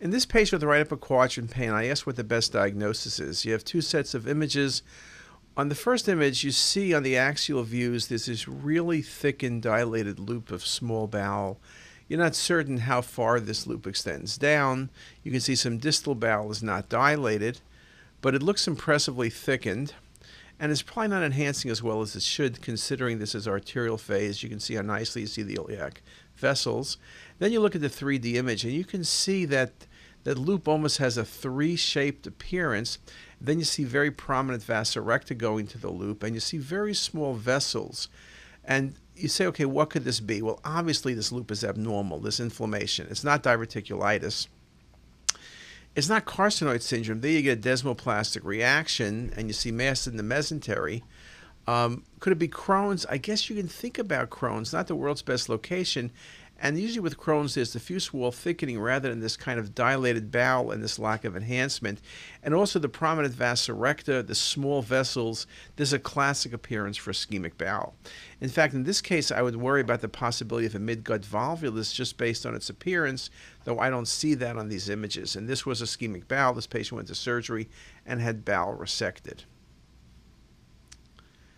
In this patient with right upper quadrant pain, I asked what the best diagnosis is. You have two sets of images. On the first image, you see on the axial views there's this really thick and dilated loop of small bowel. You're not certain how far this loop extends down. You can see some distal bowel is not dilated, but it looks impressively thickened and it's probably not enhancing as well as it should considering this is arterial phase. You can see how nicely you see the iliac vessels. Then you look at the 3D image and you can see that that loop almost has a three-shaped appearance. Then you see very prominent vasa recta going to the loop, and you see very small vessels. And you say, okay, what could this be? Well, obviously this loop is abnormal, this inflammation. It's not diverticulitis. It's not carcinoid syndrome. There you get a desmoplastic reaction, and you see mass in the mesentery. Um, could it be Crohn's? I guess you can think about Crohn's, not the world's best location. And usually with Crohn's, there's diffuse wall thickening rather than this kind of dilated bowel and this lack of enhancement. And also the prominent vasa recta, the small vessels, there's a classic appearance for ischemic bowel. In fact, in this case, I would worry about the possibility of a midgut volvulus just based on its appearance, though I don't see that on these images. And this was ischemic bowel. This patient went to surgery and had bowel resected.